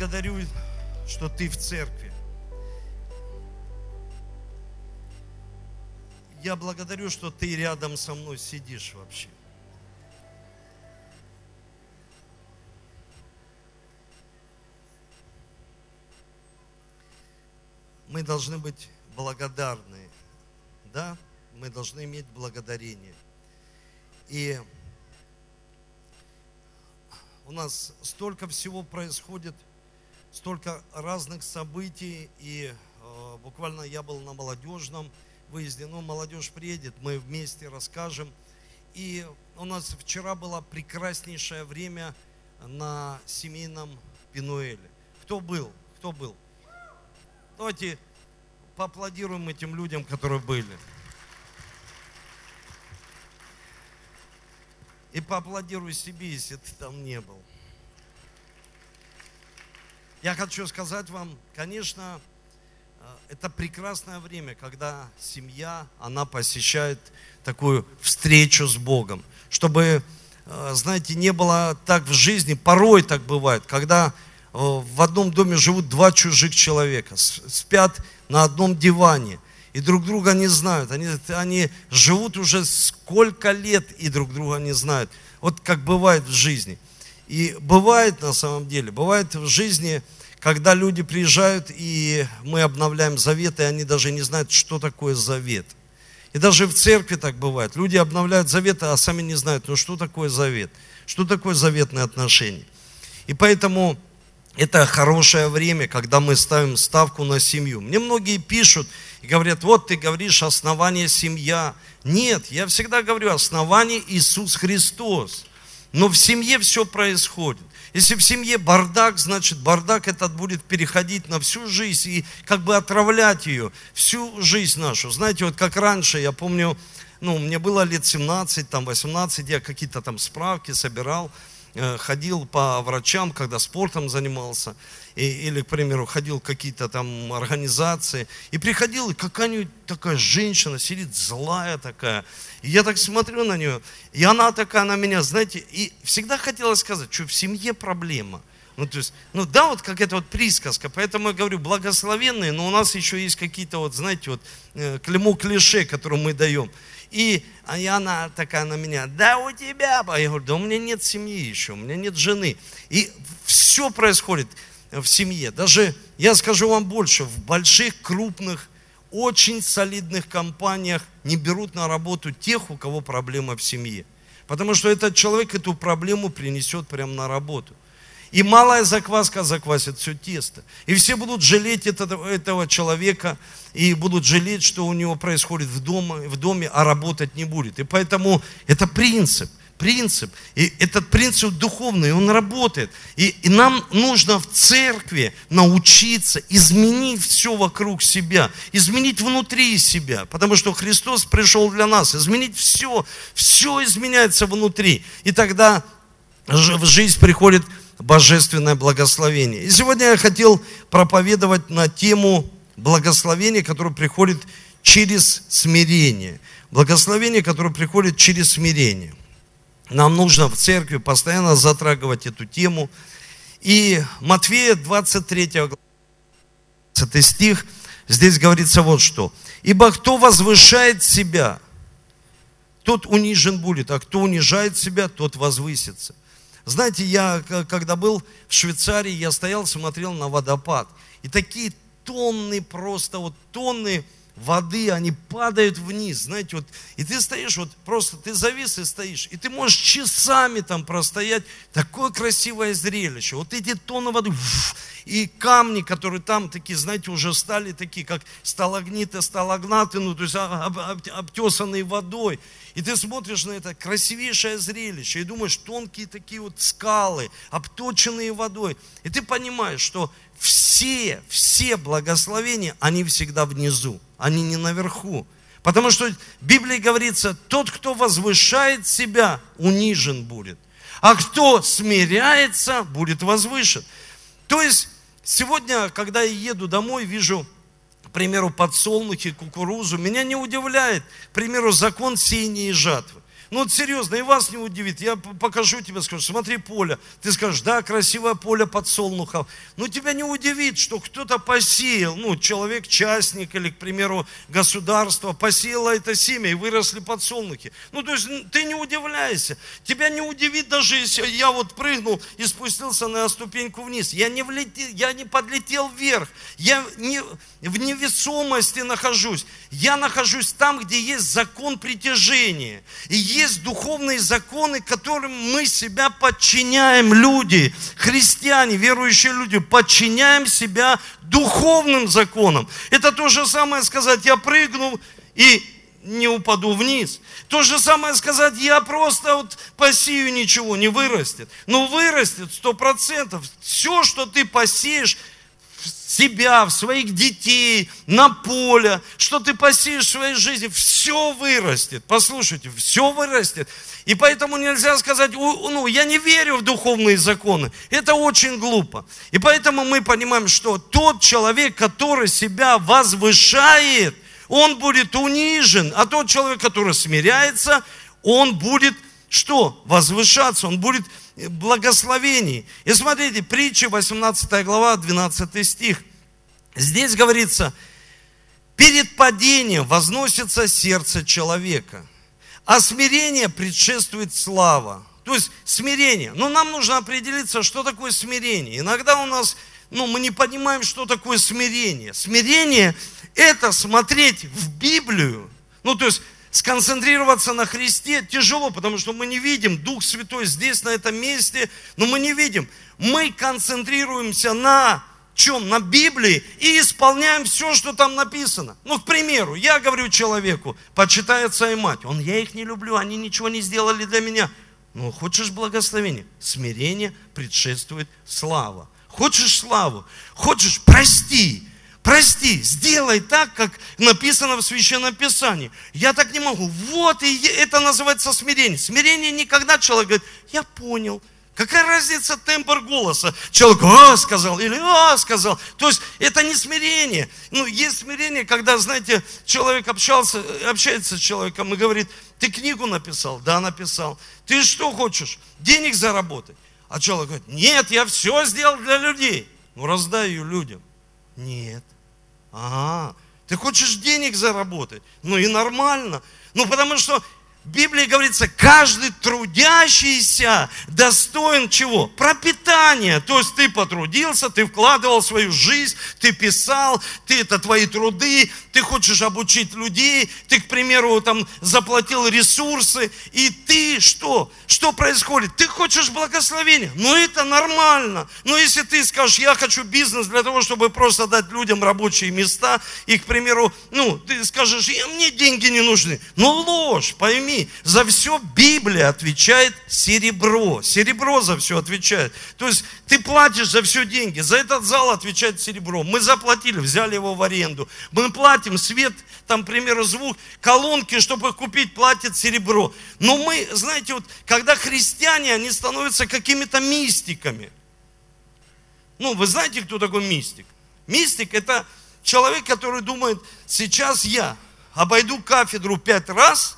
благодарю, что ты в церкви. Я благодарю, что ты рядом со мной сидишь вообще. Мы должны быть благодарны, да? Мы должны иметь благодарение. И у нас столько всего происходит – столько разных событий, и э, буквально я был на молодежном выезде, но молодежь приедет, мы вместе расскажем. И у нас вчера было прекраснейшее время на семейном Пинуэле. Кто был? Кто был? Давайте поаплодируем этим людям, которые были. И поаплодируй себе, если ты там не был. Я хочу сказать вам, конечно, э, это прекрасное время, когда семья, она посещает такую встречу с Богом. Чтобы, э, знаете, не было так в жизни, порой так бывает, когда э, в одном доме живут два чужих человека, спят на одном диване, и друг друга не знают. Они, они живут уже сколько лет и друг друга не знают. Вот как бывает в жизни – и бывает на самом деле, бывает в жизни, когда люди приезжают, и мы обновляем завет, и они даже не знают, что такое завет. И даже в церкви так бывает. Люди обновляют заветы, а сами не знают, ну что такое завет, что такое заветные отношения. И поэтому это хорошее время, когда мы ставим ставку на семью. Мне многие пишут и говорят, вот ты говоришь, основание семья. Нет, я всегда говорю, основание Иисус Христос. Но в семье все происходит. Если в семье бардак, значит бардак этот будет переходить на всю жизнь и как бы отравлять ее, всю жизнь нашу. Знаете, вот как раньше, я помню, ну, мне было лет 17, там 18, я какие-то там справки собирал, Э, ходил по врачам, когда спортом занимался, или, к примеру, ходил в какие-то там организации, и приходил, и какая-нибудь такая женщина сидит, злая такая, и я так смотрю на нее, и она такая на меня, знаете, и всегда хотела сказать, что в семье проблема. Ну, то есть, ну да, вот как это вот присказка, поэтому я говорю, благословенные, но у нас еще есть какие-то вот, знаете, вот э, клише, которые мы даем. И, и она такая на меня, да у тебя, я говорю, да у меня нет семьи еще, у меня нет жены. И все происходит в семье. Даже, я скажу вам больше, в больших, крупных, очень солидных компаниях не берут на работу тех, у кого проблема в семье. Потому что этот человек эту проблему принесет прямо на работу. И малая закваска заквасит все тесто. И все будут жалеть этого, этого человека, и будут жалеть, что у него происходит в доме, в доме, а работать не будет. И поэтому это принцип, принцип. И этот принцип духовный, он работает. И, и нам нужно в церкви научиться изменить все вокруг себя, изменить внутри себя. Потому что Христос пришел для нас, изменить все, все изменяется внутри. И тогда в жизнь приходит божественное благословение. И сегодня я хотел проповедовать на тему благословения, которое приходит через смирение. Благословение, которое приходит через смирение. Нам нужно в церкви постоянно затрагивать эту тему. И Матфея 23 глава, 20 стих, здесь говорится вот что. «Ибо кто возвышает себя, тот унижен будет, а кто унижает себя, тот возвысится». Знаете, я когда был в Швейцарии, я стоял, смотрел на водопад. И такие тонны просто, вот тонны воды, они падают вниз, знаете, вот, и ты стоишь, вот просто ты завис и стоишь, и ты можешь часами там простоять, такое красивое зрелище, вот эти тонны воды, и камни, которые там такие, знаете, уже стали такие, как сталагниты, сталагнаты, ну, то есть обтесанные водой, и ты смотришь на это красивейшее зрелище, и думаешь, тонкие такие вот скалы, обточенные водой, и ты понимаешь, что все, все благословения, они всегда внизу, они не наверху. Потому что в Библии говорится, тот, кто возвышает себя, унижен будет. А кто смиряется, будет возвышен. То есть, сегодня, когда я еду домой, вижу, к примеру, подсолнухи, кукурузу, меня не удивляет, к примеру, закон и жатвы. Ну вот серьезно, и вас не удивит. Я покажу тебе, скажу, смотри поле. Ты скажешь, да, красивое поле подсолнухов. Но тебя не удивит, что кто-то посеял, ну, человек-частник или, к примеру, государство посеяло это семя и выросли подсолнухи. Ну, то есть ты не удивляйся. Тебя не удивит даже, если я вот прыгнул и спустился на ступеньку вниз. Я не, влетел, я не подлетел вверх. Я не, в невесомости нахожусь. Я нахожусь там, где есть закон притяжения. И есть духовные законы, которым мы себя подчиняем, люди, христиане, верующие люди, подчиняем себя духовным законам. Это то же самое сказать, я прыгну и не упаду вниз. То же самое сказать, я просто вот посею, ничего не вырастет. Но вырастет сто процентов. Все, что ты посеешь, себя, в своих детей, на поле, что ты посеешь в своей жизни, все вырастет. Послушайте, все вырастет. И поэтому нельзя сказать, ну, я не верю в духовные законы. Это очень глупо. И поэтому мы понимаем, что тот человек, который себя возвышает, он будет унижен. А тот человек, который смиряется, он будет что? Возвышаться, он будет благословений. И смотрите, притча 18 глава, 12 стих. Здесь говорится, перед падением возносится сердце человека, а смирение предшествует слава. То есть смирение. Но нам нужно определиться, что такое смирение. Иногда у нас, ну, мы не понимаем, что такое смирение. Смирение – это смотреть в Библию, ну, то есть сконцентрироваться на Христе тяжело, потому что мы не видим Дух Святой здесь, на этом месте, но мы не видим. Мы концентрируемся на чем? На Библии и исполняем все, что там написано. Ну, к примеру, я говорю человеку, почитай отца и мать. Он, я их не люблю, они ничего не сделали для меня. Ну, хочешь благословение? Смирение предшествует слава. Хочешь славу? Хочешь прости? Прости, сделай так, как написано в Священном Писании. Я так не могу. Вот, и это называется смирение. Смирение никогда человек говорит, я понял. Какая разница тембр голоса? Человек «а» сказал или «а» сказал. То есть это не смирение. Ну, есть смирение, когда, знаете, человек общался, общается с человеком и говорит, ты книгу написал? Да, написал. Ты что хочешь? Денег заработать? А человек говорит, нет, я все сделал для людей. Ну, раздай ее людям. Нет. Ага, ты хочешь денег заработать? Ну и нормально. Ну потому что в Библии говорится, каждый трудящийся достоин чего? Пропитания. То есть ты потрудился, ты вкладывал свою жизнь, ты писал, ты это твои труды, ты хочешь обучить людей, ты, к примеру, там заплатил ресурсы, и ты что? Что происходит? Ты хочешь благословения. Ну это нормально. Но если ты скажешь, я хочу бизнес для того, чтобы просто дать людям рабочие места, и, к примеру, ну, ты скажешь, мне деньги не нужны. Ну ложь, пойми, за все Библия отвечает серебро. Серебро за все отвечает. То есть ты платишь за все деньги. За этот зал отвечает серебро. Мы заплатили, взяли его в аренду. Мы платим свет, там, к примеру, звук, колонки, чтобы купить, платит серебро. Но мы, знаете, вот, когда христиане, они становятся какими-то мистиками. Ну, вы знаете, кто такой мистик? Мистик – это человек, который думает, сейчас я обойду кафедру пять раз –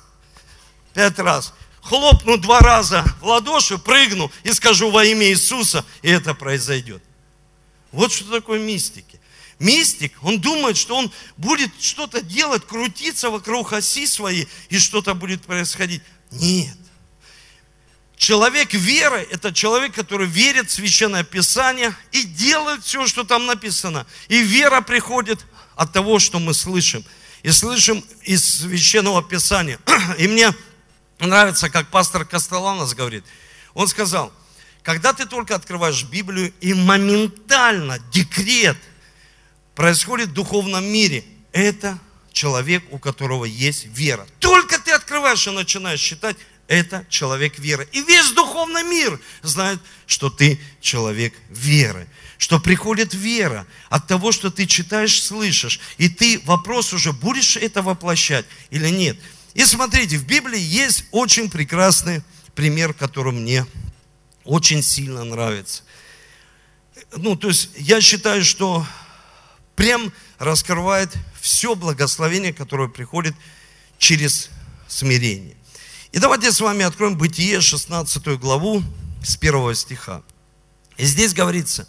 пять раз, хлопну два раза в ладоши, прыгну и скажу во имя Иисуса, и это произойдет. Вот что такое мистики. Мистик, он думает, что он будет что-то делать, крутиться вокруг оси своей, и что-то будет происходить. Нет. Человек веры – это человек, который верит в Священное Писание и делает все, что там написано. И вера приходит от того, что мы слышим. И слышим из Священного Писания. И мне нравится, как пастор Костеланос говорит. Он сказал, когда ты только открываешь Библию, и моментально декрет происходит в духовном мире, это человек, у которого есть вера. Только ты открываешь и начинаешь считать, это человек веры. И весь духовный мир знает, что ты человек веры. Что приходит вера от того, что ты читаешь, слышишь. И ты вопрос уже, будешь это воплощать или нет. И смотрите, в Библии есть очень прекрасный пример, который мне очень сильно нравится. Ну, то есть я считаю, что прям раскрывает все благословение, которое приходит через смирение. И давайте с вами откроем Бытие, 16 главу, с первого стиха. И здесь говорится,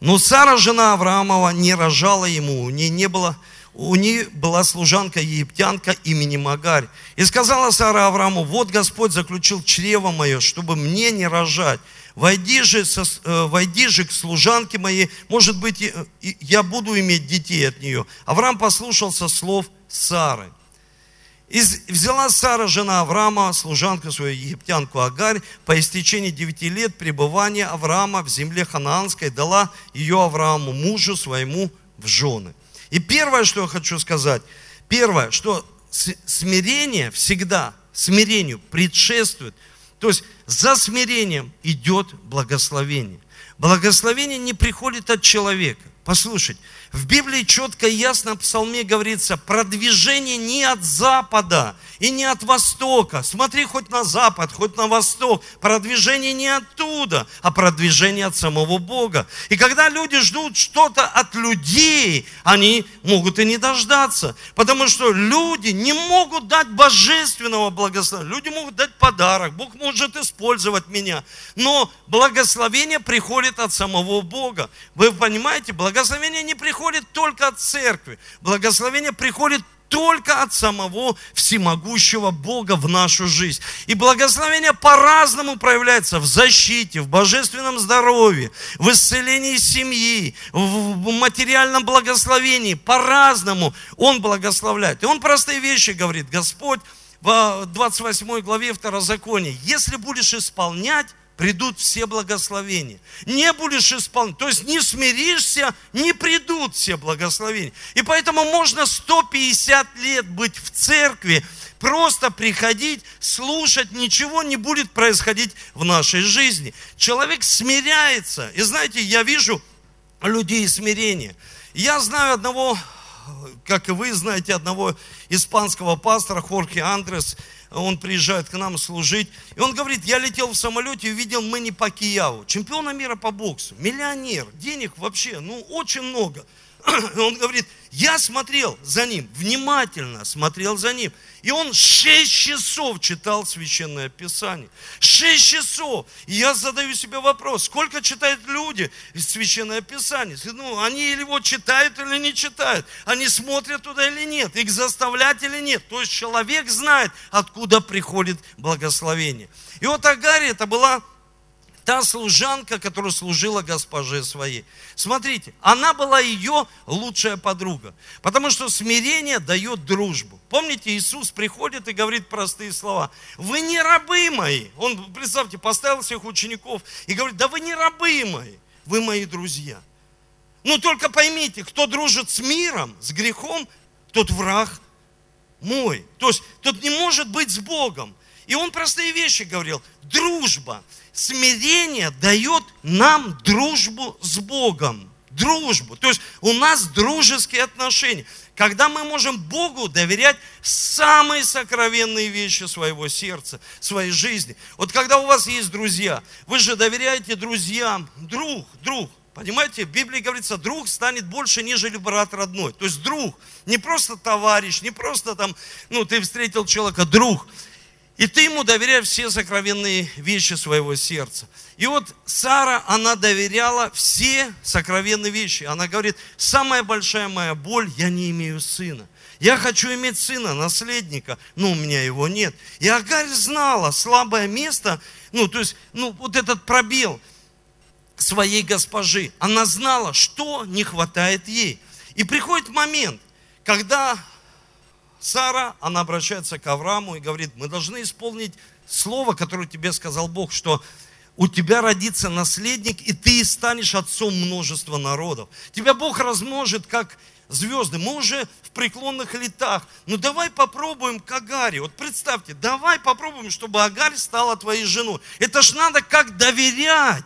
но Сара, жена Авраамова, не рожала ему, у нее не было, у нее была служанка египтянка имени Магарь. И сказала Сара Аврааму, вот Господь заключил чрево мое, чтобы мне не рожать. Войди же, со, э, войди же к служанке моей, может быть, я буду иметь детей от нее. Авраам послушался слов Сары. И взяла Сара, жена Авраама, служанку свою египтянку Агарь, по истечении девяти лет пребывания Авраама в земле ханаанской, дала ее Аврааму, мужу своему, в жены. И первое, что я хочу сказать, первое, что смирение всегда, смирению предшествует, то есть за смирением идет благословение. Благословение не приходит от человека. Послушайте, в Библии четко и ясно в псалме говорится, продвижение не от запада и не от востока. Смотри хоть на запад, хоть на восток. Продвижение не оттуда, а продвижение от самого Бога. И когда люди ждут что-то от людей, они могут и не дождаться. Потому что люди не могут дать божественного благословения. Люди могут дать подарок. Бог может использовать меня. Но благословение приходит от самого Бога. Вы понимаете, благословение не приходит приходит только от церкви. Благословение приходит только от самого всемогущего Бога в нашу жизнь. И благословение по-разному проявляется в защите, в божественном здоровье, в исцелении семьи, в материальном благословении. По-разному Он благословляет. И Он простые вещи говорит. Господь в 28 главе Второзакония. Если будешь исполнять придут все благословения. Не будешь исполнять, то есть не смиришься, не придут все благословения. И поэтому можно 150 лет быть в церкви, просто приходить, слушать, ничего не будет происходить в нашей жизни. Человек смиряется. И знаете, я вижу людей смирения. Я знаю одного, как и вы знаете, одного испанского пастора Хорхе Андрес – он приезжает к нам служить, и он говорит, я летел в самолете и увидел Мэнни Пакияву, чемпиона мира по боксу, миллионер, денег вообще, ну, очень много. Он говорит, я смотрел за ним, внимательно смотрел за ним. И он шесть часов читал Священное Писание. Шесть часов. И я задаю себе вопрос, сколько читают люди Священное Писание? Ну, они или его читают, или не читают. Они смотрят туда или нет. Их заставлять или нет. То есть человек знает, откуда приходит благословение. И вот Агария это была та служанка, которая служила госпоже своей. Смотрите, она была ее лучшая подруга, потому что смирение дает дружбу. Помните, Иисус приходит и говорит простые слова. Вы не рабы мои. Он, представьте, поставил всех учеников и говорит, да вы не рабы мои, вы мои друзья. Ну только поймите, кто дружит с миром, с грехом, тот враг мой. То есть тот не может быть с Богом. И он простые вещи говорил. Дружба смирение дает нам дружбу с Богом. Дружбу. То есть у нас дружеские отношения. Когда мы можем Богу доверять самые сокровенные вещи своего сердца, своей жизни. Вот когда у вас есть друзья, вы же доверяете друзьям, друг, друг, Понимаете, в Библии говорится, друг станет больше, нежели брат родной. То есть друг, не просто товарищ, не просто там, ну, ты встретил человека, друг. И ты ему доверяешь все сокровенные вещи своего сердца. И вот Сара, она доверяла все сокровенные вещи. Она говорит, самая большая моя боль, я не имею сына. Я хочу иметь сына, наследника, но у меня его нет. И Агарь знала слабое место, ну, то есть, ну, вот этот пробел своей госпожи. Она знала, что не хватает ей. И приходит момент, когда Сара, она обращается к Аврааму и говорит, мы должны исполнить слово, которое тебе сказал Бог, что у тебя родится наследник, и ты станешь отцом множества народов. Тебя Бог размножит, как звезды. Мы уже в преклонных летах. Ну давай попробуем к Агаре. Вот представьте, давай попробуем, чтобы Агарь стала твоей женой. Это ж надо как доверять.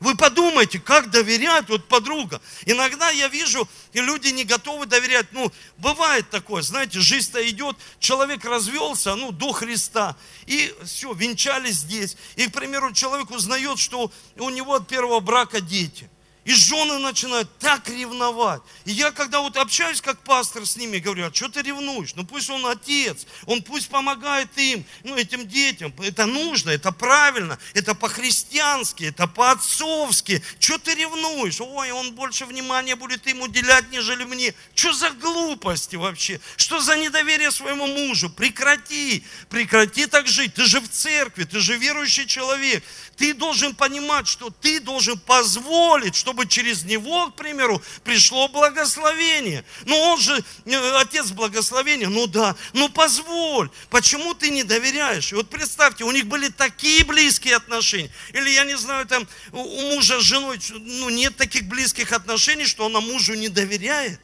Вы подумайте, как доверять вот подруга. Иногда я вижу, и люди не готовы доверять. Ну, бывает такое, знаете, жизнь-то идет, человек развелся, ну, до Христа, и все, венчались здесь. И, к примеру, человек узнает, что у него от первого брака дети. И жены начинают так ревновать. И я, когда вот общаюсь как пастор с ними, говорю, а что ты ревнуешь? Ну пусть он отец, он пусть помогает им, ну этим детям. Это нужно, это правильно, это по-христиански, это по-отцовски. Что ты ревнуешь? Ой, он больше внимания будет им уделять, нежели мне. Что за глупости вообще? Что за недоверие своему мужу? Прекрати, прекрати так жить. Ты же в церкви, ты же верующий человек. Ты должен понимать, что ты должен позволить, чтобы через него, к примеру, пришло благословение. Ну он же э, отец благословения, ну да, ну позволь. Почему ты не доверяешь? И вот представьте, у них были такие близкие отношения. Или я не знаю, там у мужа с женой ну, нет таких близких отношений, что она мужу не доверяет.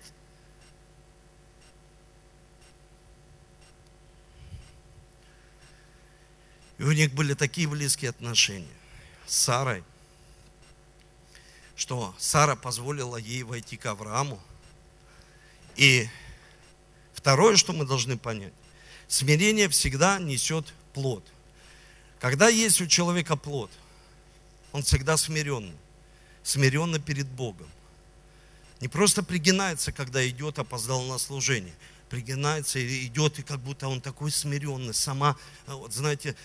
И у них были такие близкие отношения Сарой, что Сара позволила ей войти к Аврааму. И второе, что мы должны понять, смирение всегда несет плод. Когда есть у человека плод, он всегда смиренный, смиренно перед Богом. Не просто пригинается, когда идет, опоздал на служение. Пригинается и идет, и как будто он такой смиренный, сама, вот знаете,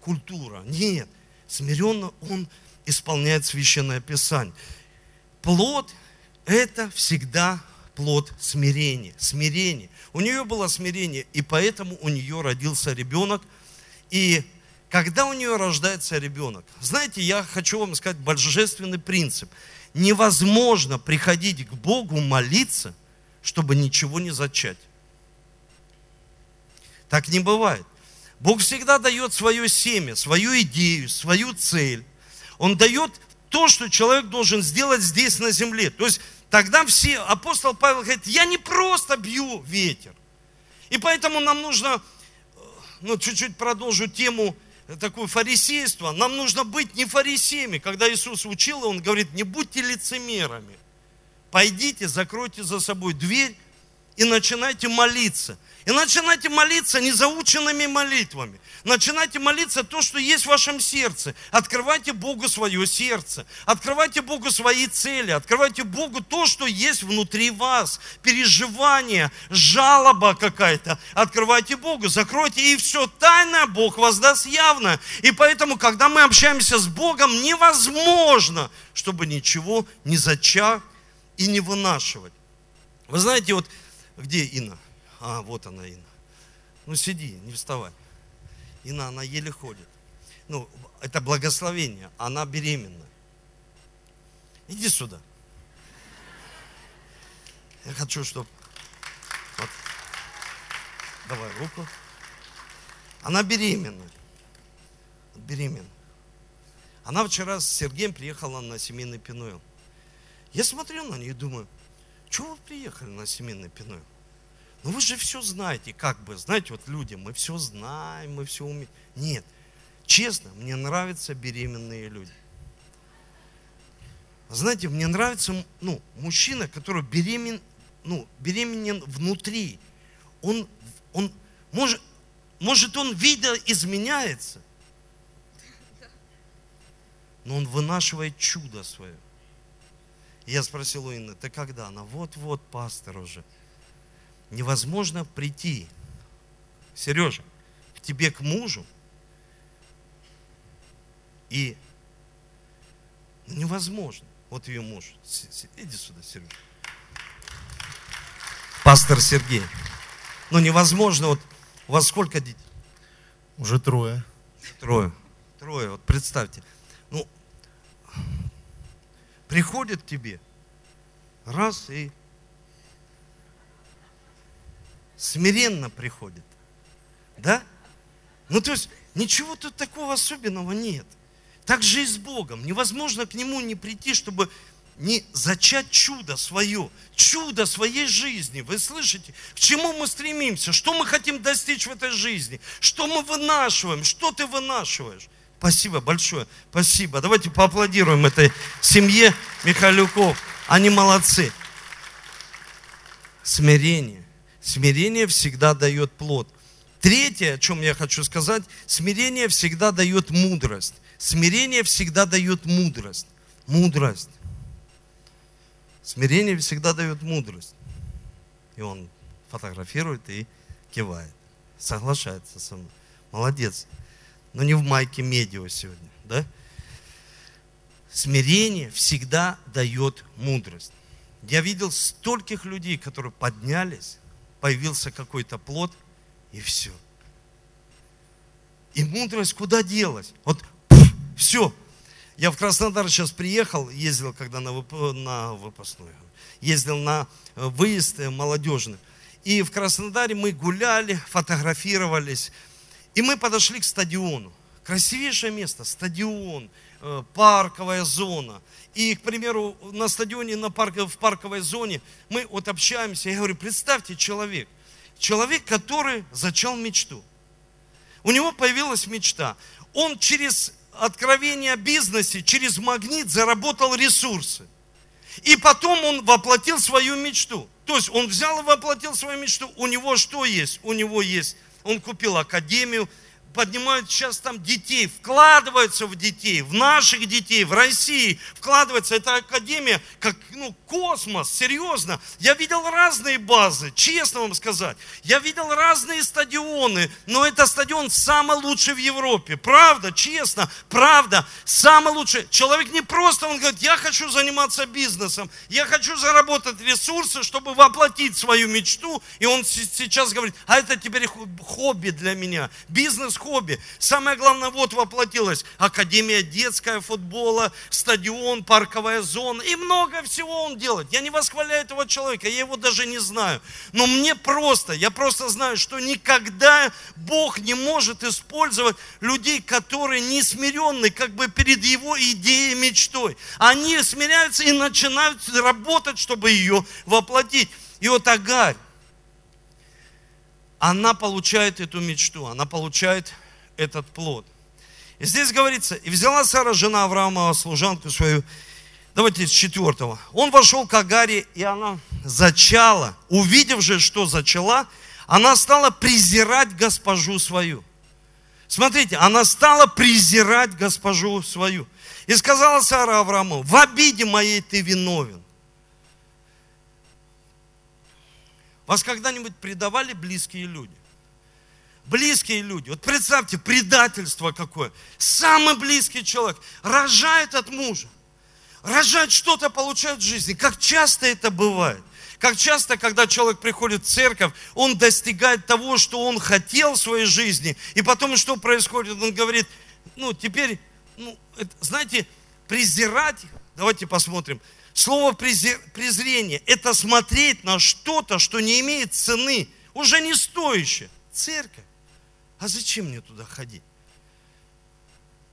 культура. Нет, смиренно он исполняет священное писание. Плод – это всегда плод смирения. Смирение. У нее было смирение, и поэтому у нее родился ребенок. И когда у нее рождается ребенок, знаете, я хочу вам сказать божественный принцип. Невозможно приходить к Богу молиться, чтобы ничего не зачать. Так не бывает. Бог всегда дает свое семя, свою идею, свою цель. Он дает то, что человек должен сделать здесь на земле. То есть тогда все, апостол Павел говорит, я не просто бью ветер. И поэтому нам нужно, ну чуть-чуть продолжу тему такое фарисейство, нам нужно быть не фарисеями. Когда Иисус учил, Он говорит, не будьте лицемерами. Пойдите, закройте за собой дверь и начинайте молиться. И начинайте молиться незаученными молитвами. Начинайте молиться то, что есть в вашем сердце. Открывайте Богу свое сердце. Открывайте Богу свои цели. Открывайте Богу то, что есть внутри вас. Переживание, жалоба какая-то. Открывайте Богу, закройте. И все тайное Бог воздаст явно. И поэтому, когда мы общаемся с Богом, невозможно, чтобы ничего не зачать и не вынашивать. Вы знаете, вот где Инна? А, вот она, Инна. Ну, сиди, не вставай. Инна, она еле ходит. Ну, это благословение. Она беременна. Иди сюда. Я хочу, чтобы... Вот. Давай руку. Она беременна. Беременна. Она вчера с Сергеем приехала на семейный пинойл. Я смотрю на нее и думаю, чего вы приехали на семейный пинойл? Ну вы же все знаете, как бы, знаете, вот люди, мы все знаем, мы все умеем. Нет, честно, мне нравятся беременные люди. Знаете, мне нравится ну, мужчина, который беремен, ну, беременен внутри. Он, он может, может, он видоизменяется, но он вынашивает чудо свое. Я спросил у Инны, ты когда? Она, вот-вот, пастор уже невозможно прийти, Сережа, к тебе, к мужу, и невозможно. Вот ее муж. Иди сюда, Сережа. Пастор Сергей. Ну, невозможно. Вот у вас сколько детей? Уже трое. Трое. Трое. Вот представьте. Ну, приходит к тебе, раз и смиренно приходит. Да? Ну, то есть, ничего тут такого особенного нет. Так же и с Богом. Невозможно к Нему не прийти, чтобы не зачать чудо свое, чудо своей жизни. Вы слышите? К чему мы стремимся? Что мы хотим достичь в этой жизни? Что мы вынашиваем? Что ты вынашиваешь? Спасибо большое. Спасибо. Давайте поаплодируем этой семье Михайлюков. Они молодцы. Смирение. Смирение всегда дает плод. Третье, о чем я хочу сказать, смирение всегда дает мудрость. Смирение всегда дает мудрость. Мудрость. Смирение всегда дает мудрость. И он фотографирует и кивает. Соглашается со мной. Молодец. Но не в майке медиа сегодня, да? Смирение всегда дает мудрость. Я видел стольких людей, которые поднялись, появился какой-то плод, и все. И мудрость куда делась? Вот пфф, все. Я в Краснодар сейчас приехал, ездил когда на, вып... на выпускной, ездил на э, выезд э, молодежный. И в Краснодаре мы гуляли, фотографировались. И мы подошли к стадиону. Красивейшее место, стадион, э, парковая зона. И, к примеру, на стадионе, на парк, в парковой зоне мы вот общаемся. Я говорю, представьте человек. Человек, который зачал мечту. У него появилась мечта. Он через откровение о бизнесе, через магнит заработал ресурсы. И потом он воплотил свою мечту. То есть он взял и воплотил свою мечту. У него что есть? У него есть, он купил академию, поднимают сейчас там детей, вкладываются в детей, в наших детей, в России, вкладывается. Это академия, как ну, космос, серьезно. Я видел разные базы, честно вам сказать. Я видел разные стадионы, но это стадион самый лучший в Европе. Правда, честно, правда, самый лучший. Человек не просто, он говорит, я хочу заниматься бизнесом, я хочу заработать ресурсы, чтобы воплотить свою мечту. И он сейчас говорит, а это теперь хобби для меня. Бизнес хобби. Самое главное, вот воплотилось. Академия детская футбола, стадион, парковая зона. И много всего он делает. Я не восхваляю этого человека, я его даже не знаю. Но мне просто, я просто знаю, что никогда Бог не может использовать людей, которые не смиренны как бы перед его идеей, мечтой. Они смиряются и начинают работать, чтобы ее воплотить. И вот Агарь, она получает эту мечту, она получает этот плод. И здесь говорится, и взяла Сара, жена Авраама, служанку свою, давайте с четвертого. Он вошел к Агаре, и она зачала. Увидев же, что зачала, она стала презирать госпожу свою. Смотрите, она стала презирать госпожу свою. И сказала Сара Аврааму, в обиде моей ты виновен. Вас когда-нибудь предавали близкие люди? Близкие люди. Вот представьте, предательство какое. Самый близкий человек рожает от мужа. Рожать что-то получает в жизни. Как часто это бывает. Как часто, когда человек приходит в церковь, он достигает того, что он хотел в своей жизни. И потом что происходит? Он говорит, ну теперь, ну, это, знаете, презирать, давайте посмотрим, Слово презрение – это смотреть на что-то, что не имеет цены, уже не стоящее. Церковь. А зачем мне туда ходить?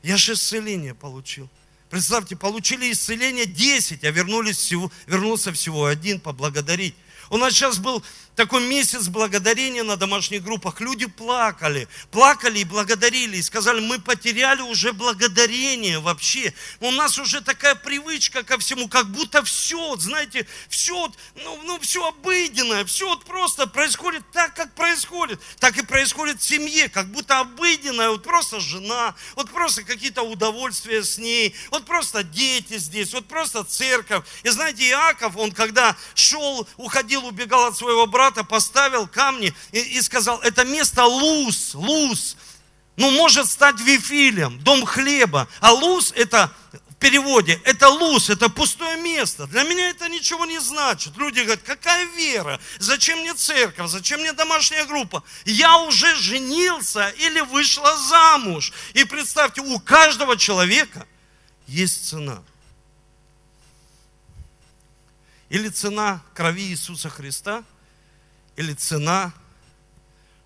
Я же исцеление получил. Представьте, получили исцеление 10, а вернулись всего, вернулся всего один поблагодарить. У нас сейчас был такой месяц благодарения на домашних группах. Люди плакали, плакали и благодарили, и сказали, мы потеряли уже благодарение вообще. У нас уже такая привычка ко всему, как будто все, знаете, все, ну, ну все обыденное, все вот просто происходит так, как происходит. Так и происходит в семье, как будто обыденное, вот просто жена, вот просто какие-то удовольствия с ней, вот просто дети здесь, вот просто церковь. И знаете, Иаков, он когда шел, уходил, убегал от своего брата поставил камни и, и сказал, это место луз, луз. Ну, может стать Вифилем, дом хлеба. А луз это в переводе, это луз, это пустое место. Для меня это ничего не значит. Люди говорят, какая вера? Зачем мне церковь? Зачем мне домашняя группа? Я уже женился или вышла замуж. И представьте, у каждого человека есть цена. Или цена крови Иисуса Христа – или цена,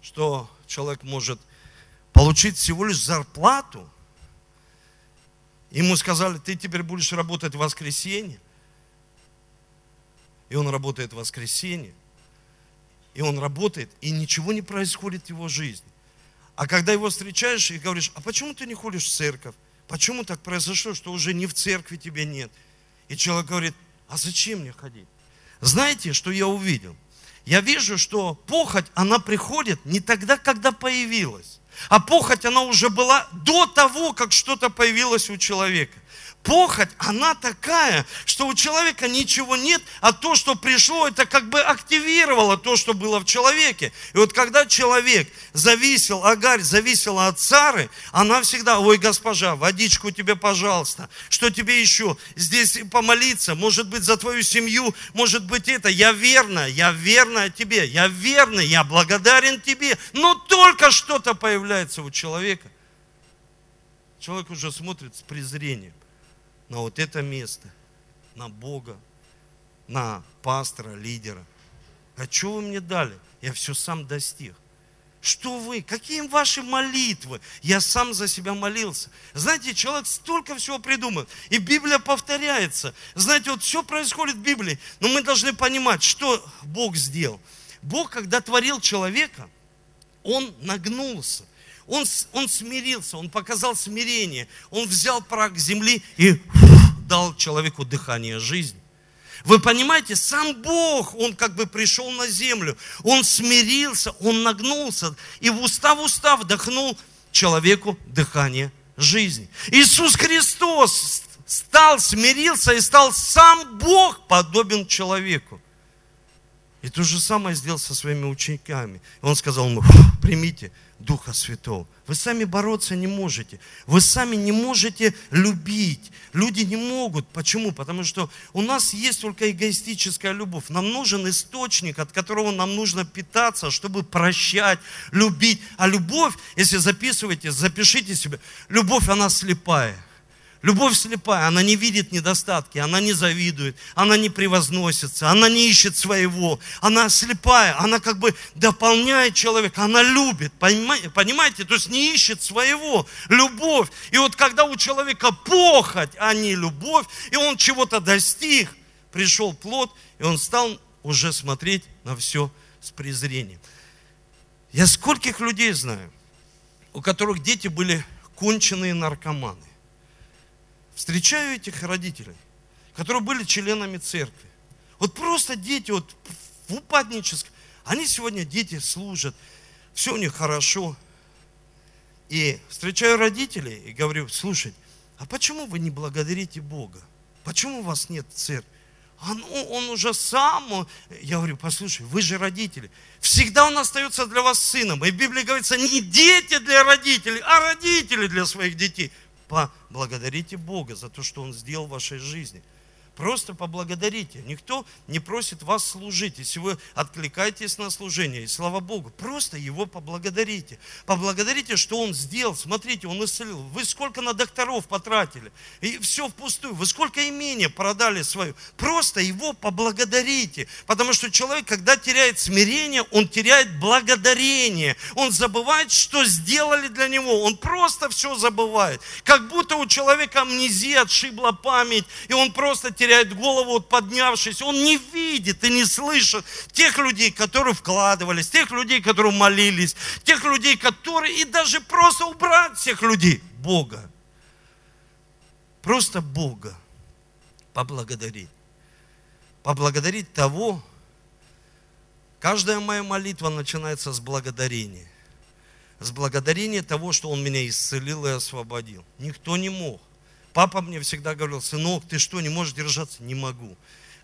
что человек может получить всего лишь зарплату. Ему сказали, ты теперь будешь работать в воскресенье. И он работает в воскресенье. И он работает, и ничего не происходит в его жизни. А когда его встречаешь и говоришь, а почему ты не ходишь в церковь? Почему так произошло, что уже не в церкви тебя нет? И человек говорит, а зачем мне ходить? Знаете, что я увидел? я вижу, что похоть, она приходит не тогда, когда появилась, а похоть, она уже была до того, как что-то появилось у человека. Похоть, она такая, что у человека ничего нет, а то, что пришло, это как бы активировало то, что было в человеке. И вот когда человек зависел, Агарь зависела от Сары, она всегда, ой, госпожа, водичку тебе, пожалуйста, что тебе еще? Здесь помолиться, может быть, за твою семью, может быть, это, я верна, я верна тебе, я верный, я благодарен тебе, но только что-то появляется у человека. Человек уже смотрит с презрением на вот это место, на Бога, на пастора, лидера. А что вы мне дали? Я все сам достиг. Что вы? Какие ваши молитвы? Я сам за себя молился. Знаете, человек столько всего придумал. И Библия повторяется. Знаете, вот все происходит в Библии. Но мы должны понимать, что Бог сделал. Бог, когда творил человека, Он нагнулся – он, он смирился, он показал смирение. Он взял прах земли и дал человеку дыхание жизни. Вы понимаете, сам Бог, Он как бы пришел на землю, Он смирился, Он нагнулся и в уста в уста вдохнул человеку дыхание жизни. Иисус Христос стал, смирился и стал сам Бог подобен человеку. И то же самое сделал со своими учениками. Он сказал ему, примите Духа Святого. Вы сами бороться не можете. Вы сами не можете любить. Люди не могут. Почему? Потому что у нас есть только эгоистическая любовь. Нам нужен источник, от которого нам нужно питаться, чтобы прощать, любить. А любовь, если записываете, запишите себе, любовь, она слепая. Любовь слепая, она не видит недостатки, она не завидует, она не превозносится, она не ищет своего, она слепая, она как бы дополняет человека, она любит, понимаете, то есть не ищет своего, любовь. И вот когда у человека похоть, а не любовь, и он чего-то достиг, пришел плод, и он стал уже смотреть на все с презрением. Я скольких людей знаю, у которых дети были конченые наркоманы встречаю этих родителей, которые были членами церкви. Вот просто дети, вот в упадническом, они сегодня дети служат, все у них хорошо. И встречаю родителей и говорю, слушай, а почему вы не благодарите Бога? Почему у вас нет церкви? А ну, он уже сам, я говорю, послушай, вы же родители. Всегда он остается для вас сыном. И в Библии говорится, не дети для родителей, а родители для своих детей. Поблагодарите Бога за то, что Он сделал в вашей жизни – Просто поблагодарите. Никто не просит вас служить. Если вы откликаетесь на служение, и слава Богу, просто Его поблагодарите. Поблагодарите, что Он сделал. Смотрите, Он исцелил. Вы сколько на докторов потратили. И все впустую. Вы сколько имения продали свое. Просто Его поблагодарите. Потому что человек, когда теряет смирение, он теряет благодарение. Он забывает, что сделали для него. Он просто все забывает. Как будто у человека амнезия отшибла память, и он просто теряет теряет голову, вот поднявшись, он не видит и не слышит тех людей, которые вкладывались, тех людей, которые молились, тех людей, которые, и даже просто убрать всех людей, Бога. Просто Бога поблагодарить. Поблагодарить того, каждая моя молитва начинается с благодарения. С благодарения того, что Он меня исцелил и освободил. Никто не мог. Папа мне всегда говорил, сынок, ты что, не можешь держаться? Не могу.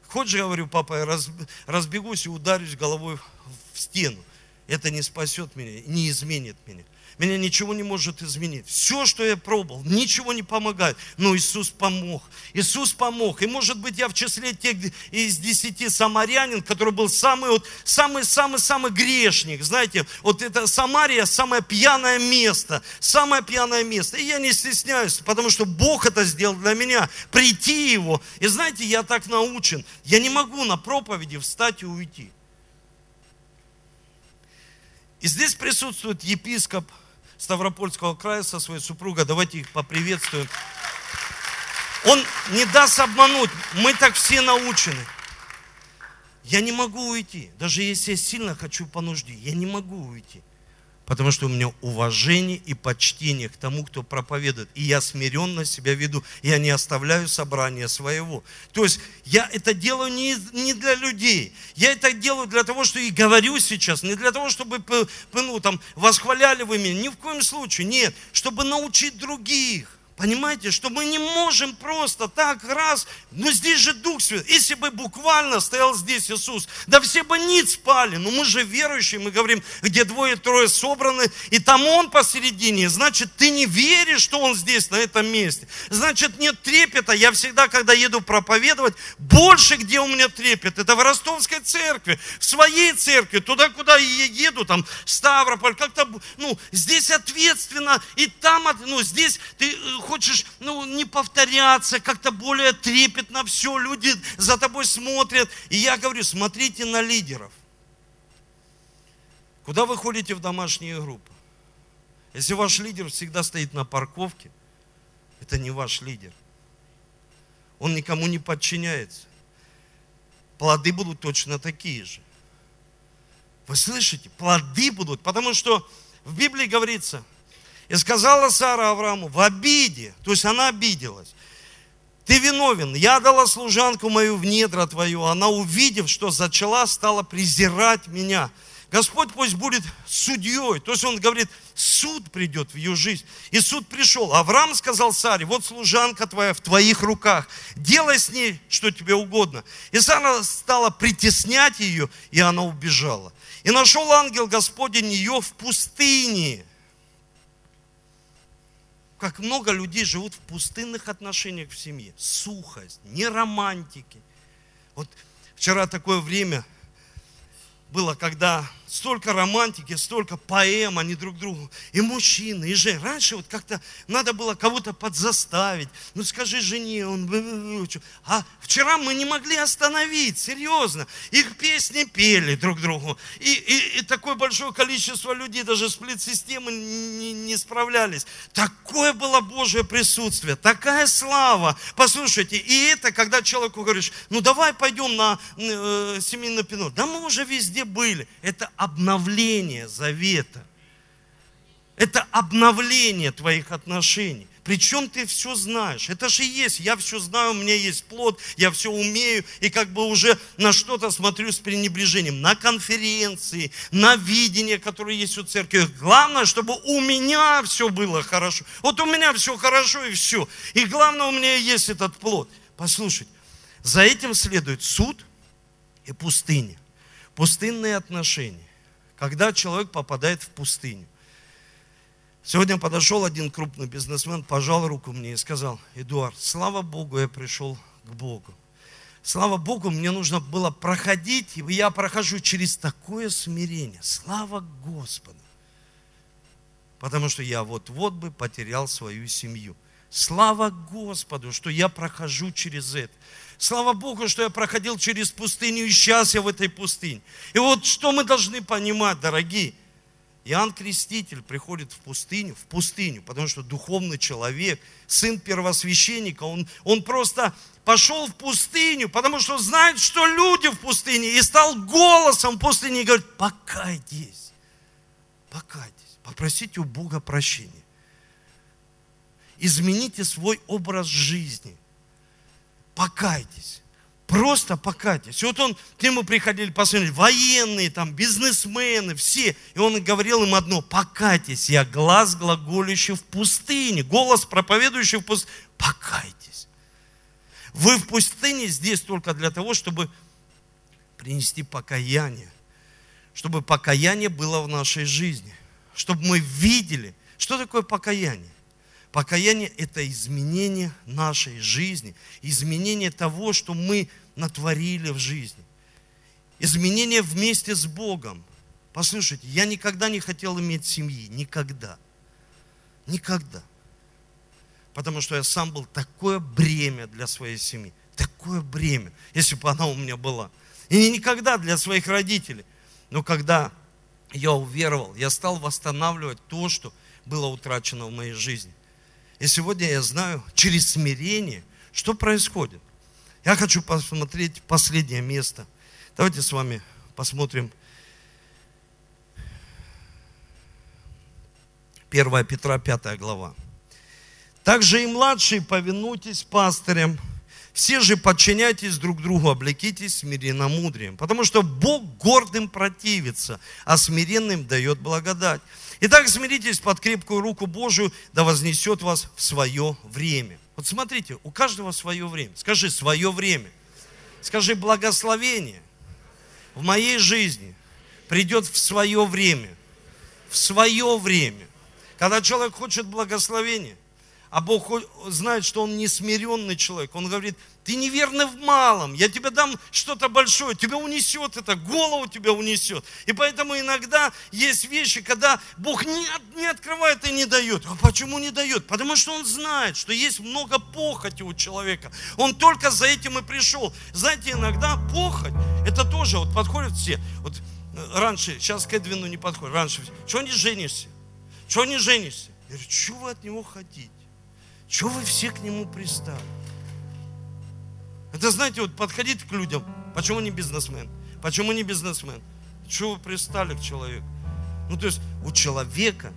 Хочешь, говорю, папа, я разбегусь и ударюсь головой в стену. Это не спасет меня, не изменит меня. Меня ничего не может изменить. Все, что я пробовал, ничего не помогает. Но Иисус помог. Иисус помог. И может быть я в числе тех из десяти самарянин, который был самый вот, самый, самый, самый грешник. Знаете, вот это Самария, самое пьяное место. Самое пьяное место. И я не стесняюсь, потому что Бог это сделал для меня. Прийти Его. И знаете, я так научен. Я не могу на проповеди встать и уйти. И здесь присутствует епископ Ставропольского края со своей супругой. Давайте их поприветствуем. Он не даст обмануть. Мы так все научены. Я не могу уйти. Даже если я сильно хочу по нужде, я не могу уйти. Потому что у меня уважение и почтение к тому, кто проповедует. И я смиренно себя веду. Я не оставляю собрания своего. То есть я это делаю не, не для людей. Я это делаю для того, что и говорю сейчас. Не для того, чтобы ну, там, восхваляли вы меня. Ни в коем случае. Нет. Чтобы научить других Понимаете, что мы не можем просто так раз, но здесь же Дух Святой. Если бы буквально стоял здесь Иисус, да все бы ниц спали, но мы же верующие, мы говорим, где двое-трое собраны, и там Он посередине, значит, ты не веришь, что Он здесь, на этом месте. Значит, нет трепета. Я всегда, когда еду проповедовать, больше где у меня трепет, это в Ростовской церкви, в своей церкви, туда, куда я еду, там, Ставрополь, как-то, ну, здесь ответственно, и там, ну, здесь ты э, хочешь ну, не повторяться, как-то более трепетно все, люди за тобой смотрят. И я говорю, смотрите на лидеров. Куда вы ходите в домашние группы? Если ваш лидер всегда стоит на парковке, это не ваш лидер. Он никому не подчиняется. Плоды будут точно такие же. Вы слышите? Плоды будут, потому что в Библии говорится, и сказала Сара Аврааму в обиде, то есть она обиделась. Ты виновен, я дала служанку мою в недра твою, она, увидев, что зачала, стала презирать меня. Господь пусть будет судьей. То есть он говорит, суд придет в ее жизнь. И суд пришел. Авраам сказал Саре, вот служанка твоя в твоих руках. Делай с ней, что тебе угодно. И Сара стала притеснять ее, и она убежала. И нашел ангел Господень ее в пустыне как много людей живут в пустынных отношениях в семье. Сухость, не романтики. Вот вчера такое время было, когда столько романтики, столько поэм, они друг другу, и мужчины, и женщины. Раньше вот как-то надо было кого-то подзаставить. Ну скажи жене, он... А вчера мы не могли остановить, серьезно. Их песни пели друг другу. И, и, и такое большое количество людей, даже сплит-системы не, не справлялись. Такое было Божье присутствие, такая слава. Послушайте, и это, когда человеку говоришь, ну давай пойдем на э, семейный пино. Да мы уже везде были. Это обновление завета. Это обновление твоих отношений. Причем ты все знаешь. Это же есть. Я все знаю, у меня есть плод, я все умею. И как бы уже на что-то смотрю с пренебрежением. На конференции, на видение, которое есть у церкви. Главное, чтобы у меня все было хорошо. Вот у меня все хорошо и все. И главное, у меня есть этот плод. Послушайте, за этим следует суд и пустыня. Пустынные отношения когда человек попадает в пустыню. Сегодня подошел один крупный бизнесмен, пожал руку мне и сказал, Эдуард, слава Богу, я пришел к Богу. Слава Богу, мне нужно было проходить, и я прохожу через такое смирение. Слава Господу. Потому что я вот-вот бы потерял свою семью. Слава Господу, что я прохожу через это. Слава Богу, что я проходил через пустыню, и сейчас я в этой пустыне. И вот что мы должны понимать, дорогие. Иоанн Креститель приходит в пустыню, в пустыню, потому что духовный человек, сын первосвященника, он, он просто пошел в пустыню, потому что знает, что люди в пустыне, и стал голосом в пустыне и говорит, покайтесь, покайтесь, попросите у Бога прощения. Измените свой образ жизни покайтесь. Просто покайтесь. И вот он, к нему приходили посмотреть, военные, там, бизнесмены, все. И он говорил им одно, покайтесь, я глаз глаголющий в пустыне, голос проповедующий в пустыне, покайтесь. Вы в пустыне здесь только для того, чтобы принести покаяние. Чтобы покаяние было в нашей жизни. Чтобы мы видели, что такое покаяние. Покаяние – это изменение нашей жизни, изменение того, что мы натворили в жизни. Изменение вместе с Богом. Послушайте, я никогда не хотел иметь семьи, никогда. Никогда. Потому что я сам был такое бремя для своей семьи. Такое бремя, если бы она у меня была. И никогда для своих родителей. Но когда я уверовал, я стал восстанавливать то, что было утрачено в моей жизни. И сегодня я знаю через смирение, что происходит. Я хочу посмотреть последнее место. Давайте с вами посмотрим 1 Петра 5 глава. Также и младшие повинуйтесь пастырям Все же подчиняйтесь друг другу, облекитесь смиренномудрием, потому что Бог гордым противится, а смиренным дает благодать. Итак, смиритесь под крепкую руку Божию, да вознесет вас в свое время. Вот смотрите, у каждого свое время. Скажи, свое время. Скажи, благословение в моей жизни придет в свое время. В свое время. Когда человек хочет благословения, а Бог знает, что он не смиренный человек. Он говорит, ты неверный в малом, я тебе дам что-то большое, тебя унесет это, голову тебя унесет. И поэтому иногда есть вещи, когда Бог не, не открывает и не дает. А почему не дает? Потому что Он знает, что есть много похоти у человека. Он только за этим и пришел. Знаете, иногда похоть, это тоже, вот подходят все, вот э, раньше, сейчас к Эдвину не подходит, раньше, что не женишься? Что не женишься? Я говорю, что вы от него хотите? Чего вы все к нему пристали? Это, знаете, вот подходить к людям. Почему не бизнесмен? Почему не бизнесмен? Чего вы пристали к человеку? Ну, то есть у человека,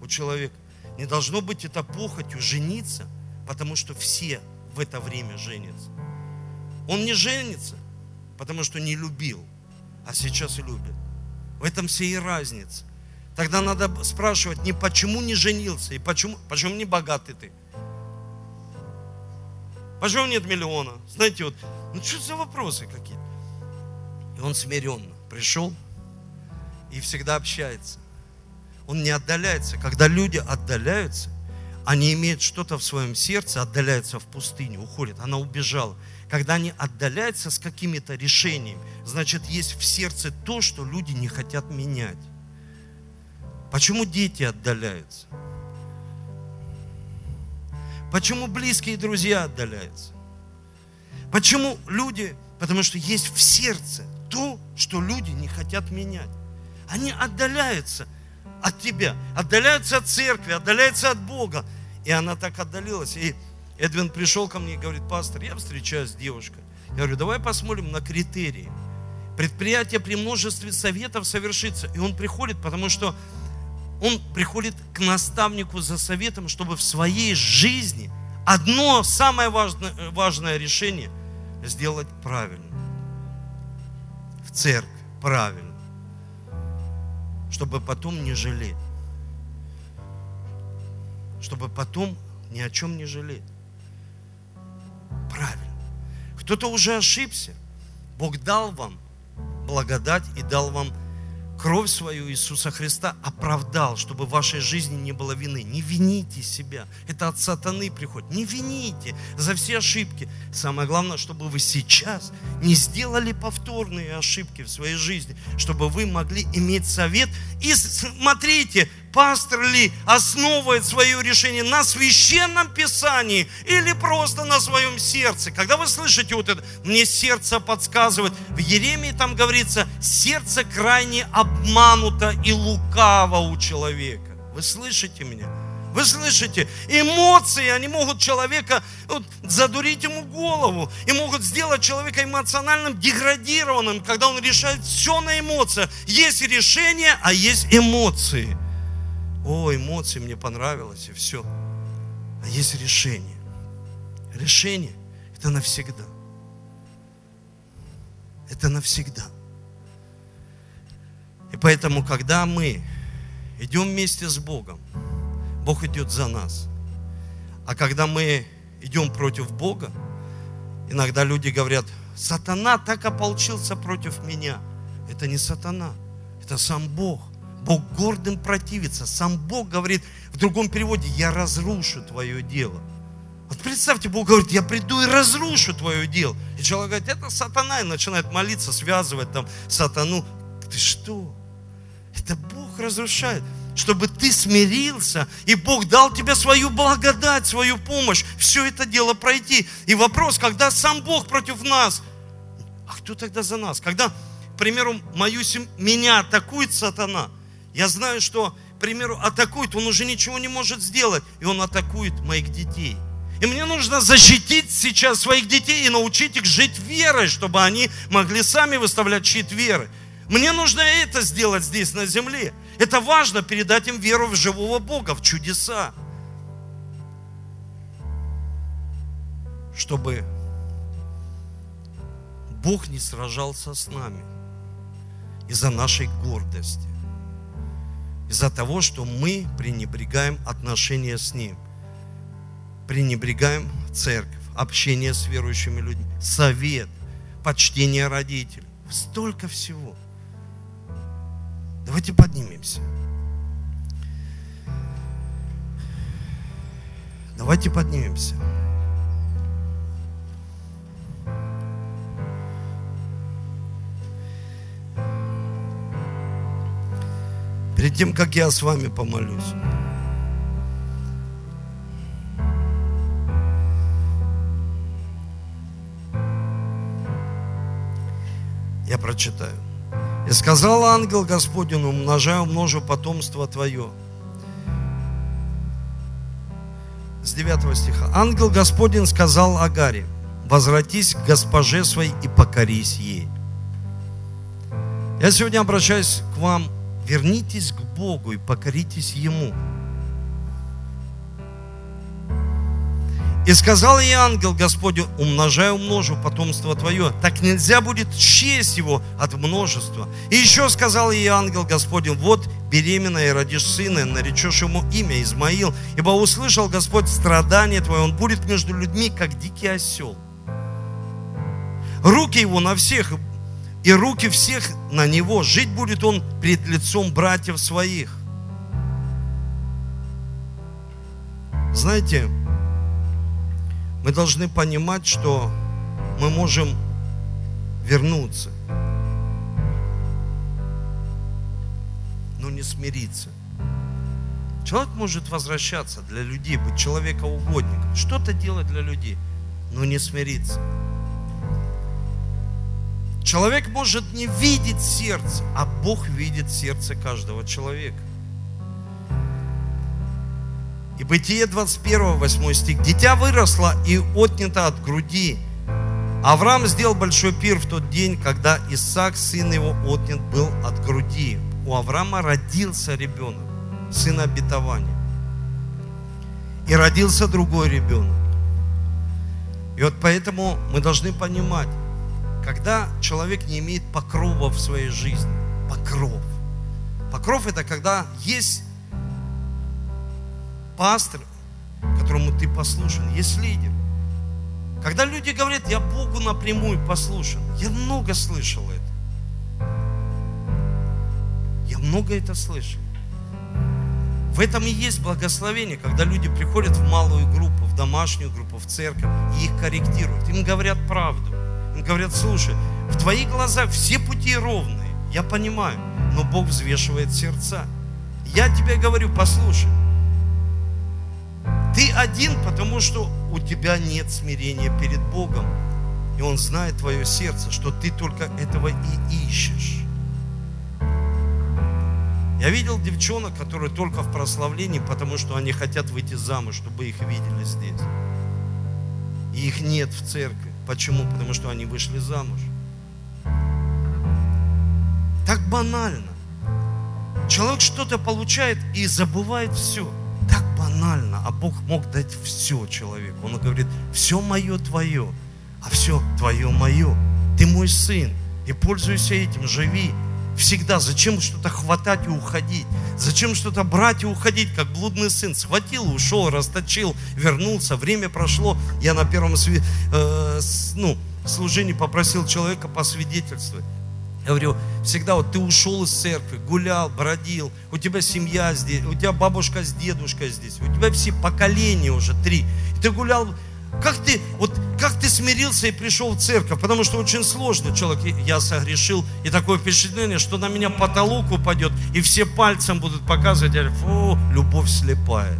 у человека не должно быть это похотью жениться, потому что все в это время женятся. Он не женится, потому что не любил, а сейчас любит. В этом все и разница. Тогда надо спрашивать не почему не женился и почему, почему не богатый ты. Почему нет миллиона? Знаете, вот, ну что за вопросы какие-то? И он смиренно пришел и всегда общается. Он не отдаляется. Когда люди отдаляются, они имеют что-то в своем сердце, отдаляются в пустыню, уходят. Она убежала. Когда они отдаляются с какими-то решениями, значит, есть в сердце то, что люди не хотят менять. Почему дети отдаляются? Почему близкие друзья отдаляются? Почему люди? Потому что есть в сердце то, что люди не хотят менять. Они отдаляются от тебя, отдаляются от церкви, отдаляются от Бога. И она так отдалилась. И Эдвин пришел ко мне и говорит, пастор, я встречаюсь с девушкой. Я говорю, давай посмотрим на критерии. Предприятие при множестве советов совершится. И он приходит, потому что он приходит к наставнику за советом, чтобы в своей жизни одно самое важное, важное решение сделать правильно. В церкви правильно. Чтобы потом не жалеть. Чтобы потом ни о чем не жалеть. Правильно. Кто-то уже ошибся. Бог дал вам благодать и дал вам кровь свою Иисуса Христа оправдал, чтобы в вашей жизни не было вины. Не вините себя. Это от сатаны приходит. Не вините за все ошибки. Самое главное, чтобы вы сейчас не сделали повторные ошибки в своей жизни, чтобы вы могли иметь совет. И смотрите, пастор ли основывает свое решение на священном писании или просто на своем сердце. Когда вы слышите вот это, мне сердце подсказывает, в Еремии там говорится, сердце крайне обмануто и лукаво у человека. Вы слышите меня? Вы слышите? Эмоции, они могут человека вот, задурить ему голову и могут сделать человека эмоциональным деградированным, когда он решает все на эмоциях. Есть решение, а есть эмоции. О, эмоции мне понравилось, и все. А есть решение. Решение – это навсегда. Это навсегда. И поэтому, когда мы идем вместе с Богом, Бог идет за нас. А когда мы идем против Бога, иногда люди говорят, сатана так ополчился против меня. Это не сатана, это сам Бог. Бог гордым противится. Сам Бог говорит в другом переводе, я разрушу твое дело. Вот представьте, Бог говорит, я приду и разрушу твое дело. И человек говорит, это сатана, и начинает молиться, связывать там сатану. Ты что? Это Бог разрушает, чтобы ты смирился, и Бог дал тебе свою благодать, свою помощь, все это дело пройти. И вопрос, когда сам Бог против нас, а кто тогда за нас? Когда, к примеру, мою семью, меня атакует сатана – я знаю, что, к примеру, атакует, он уже ничего не может сделать, и он атакует моих детей. И мне нужно защитить сейчас своих детей и научить их жить верой, чтобы они могли сами выставлять щит веры. Мне нужно это сделать здесь, на земле. Это важно, передать им веру в живого Бога, в чудеса. Чтобы Бог не сражался с нами из-за нашей гордости, из-за того, что мы пренебрегаем отношения с Ним, пренебрегаем церковь, общение с верующими людьми, совет, почтение родителей. Столько всего. Давайте поднимемся. Давайте поднимемся. Перед тем, как я с вами помолюсь. Я прочитаю. И сказал ангел Господень, умножаю, умножу потомство твое. С 9 стиха. Ангел Господень сказал Агаре, возвратись к госпоже своей и покорись ей. Я сегодня обращаюсь к вам вернитесь к Богу и покоритесь Ему. И сказал ей ангел Господю, умножай, умножу потомство твое. Так нельзя будет честь его от множества. И еще сказал ей ангел Господень, вот беременная и родишь сына, наречешь ему имя Измаил, ибо услышал Господь страдание твое, он будет между людьми, как дикий осел. Руки его на всех, и руки всех на него. Жить будет он пред лицом братьев своих. Знаете, мы должны понимать, что мы можем вернуться, но не смириться. Человек может возвращаться для людей, быть человекоугодником, что-то делать для людей, но не смириться. Человек может не видеть сердце, а Бог видит сердце каждого человека. И Бытие 21, 8 стих. «Дитя выросло и отнято от груди. Авраам сделал большой пир в тот день, когда Исаак, сын его, отнят был от груди. У Авраама родился ребенок, сын обетования. И родился другой ребенок. И вот поэтому мы должны понимать, когда человек не имеет покрова в своей жизни. Покров. Покров это когда есть пастор, которому ты послушен, есть лидер. Когда люди говорят, я Богу напрямую послушен, я много слышал это. Я много это слышал. В этом и есть благословение, когда люди приходят в малую группу, в домашнюю группу, в церковь, и их корректируют. Им говорят правду. Говорят, слушай, в твоих глазах все пути ровные, я понимаю, но Бог взвешивает сердца. Я тебе говорю, послушай, ты один, потому что у тебя нет смирения перед Богом. И Он знает твое сердце, что ты только этого и ищешь. Я видел девчонок, которые только в прославлении, потому что они хотят выйти замуж, чтобы их видели здесь. И их нет в церкви. Почему? Потому что они вышли замуж. Так банально. Человек что-то получает и забывает все. Так банально. А Бог мог дать все человеку. Он говорит, все мое твое, а все твое мое. Ты мой сын. И пользуйся этим, живи всегда. Зачем что-то хватать и уходить? Зачем что-то брать и уходить, как блудный сын? Схватил, ушел, расточил, вернулся. Время прошло. Я на первом э, ну, служении попросил человека посвидетельствовать. Я говорю, всегда вот ты ушел из церкви, гулял, бродил, у тебя семья здесь, у тебя бабушка с дедушкой здесь, у тебя все поколения уже три. И ты гулял как ты, вот, как ты смирился и пришел в церковь? Потому что очень сложно человек, я согрешил, и такое впечатление, что на меня потолок упадет, и все пальцем будут показывать, говорят, фу, любовь слепая.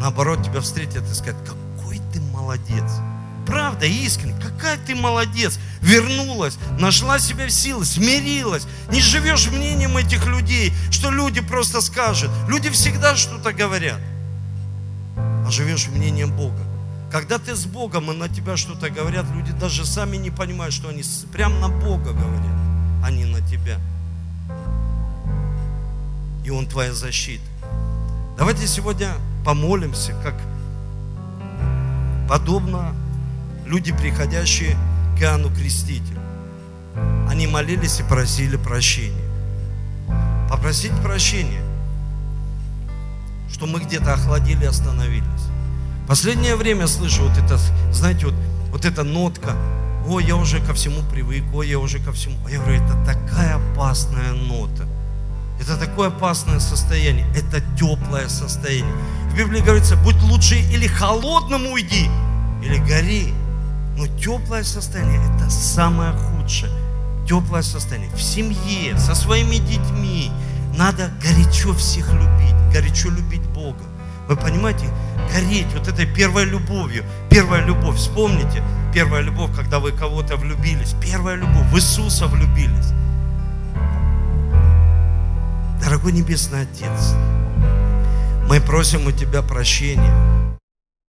Наоборот, тебя встретят и скажут, ты молодец. Правда, искренне, какая ты молодец. Вернулась, нашла себя в силы, смирилась. Не живешь мнением этих людей, что люди просто скажут. Люди всегда что-то говорят. А живешь мнением Бога. Когда ты с Богом, и на тебя что-то говорят, люди даже сами не понимают, что они прям на Бога говорят, а не на тебя. И Он твоя защита. Давайте сегодня помолимся, как подобно люди, приходящие к Иоанну Крестителю. Они молились и просили прощения. Попросить прощения, что мы где-то охладили, остановились. Последнее время слышу вот это, знаете, вот, вот эта нотка, ой, я уже ко всему привык, ой, я уже ко всему. А я говорю, это такая опасная нота. Это такое опасное состояние, это теплое состояние. В Библии говорится, будь лучше или холодным уйди, или гори. Но теплое состояние – это самое худшее. Теплое состояние. В семье, со своими детьми. Надо горячо всех любить, горячо любить Бога. Вы понимаете, гореть вот этой первой любовью. Первая любовь, вспомните, первая любовь, когда вы кого-то влюбились. Первая любовь, в Иисуса влюбились. Дорогой Небесный Отец, мы просим у Тебя прощения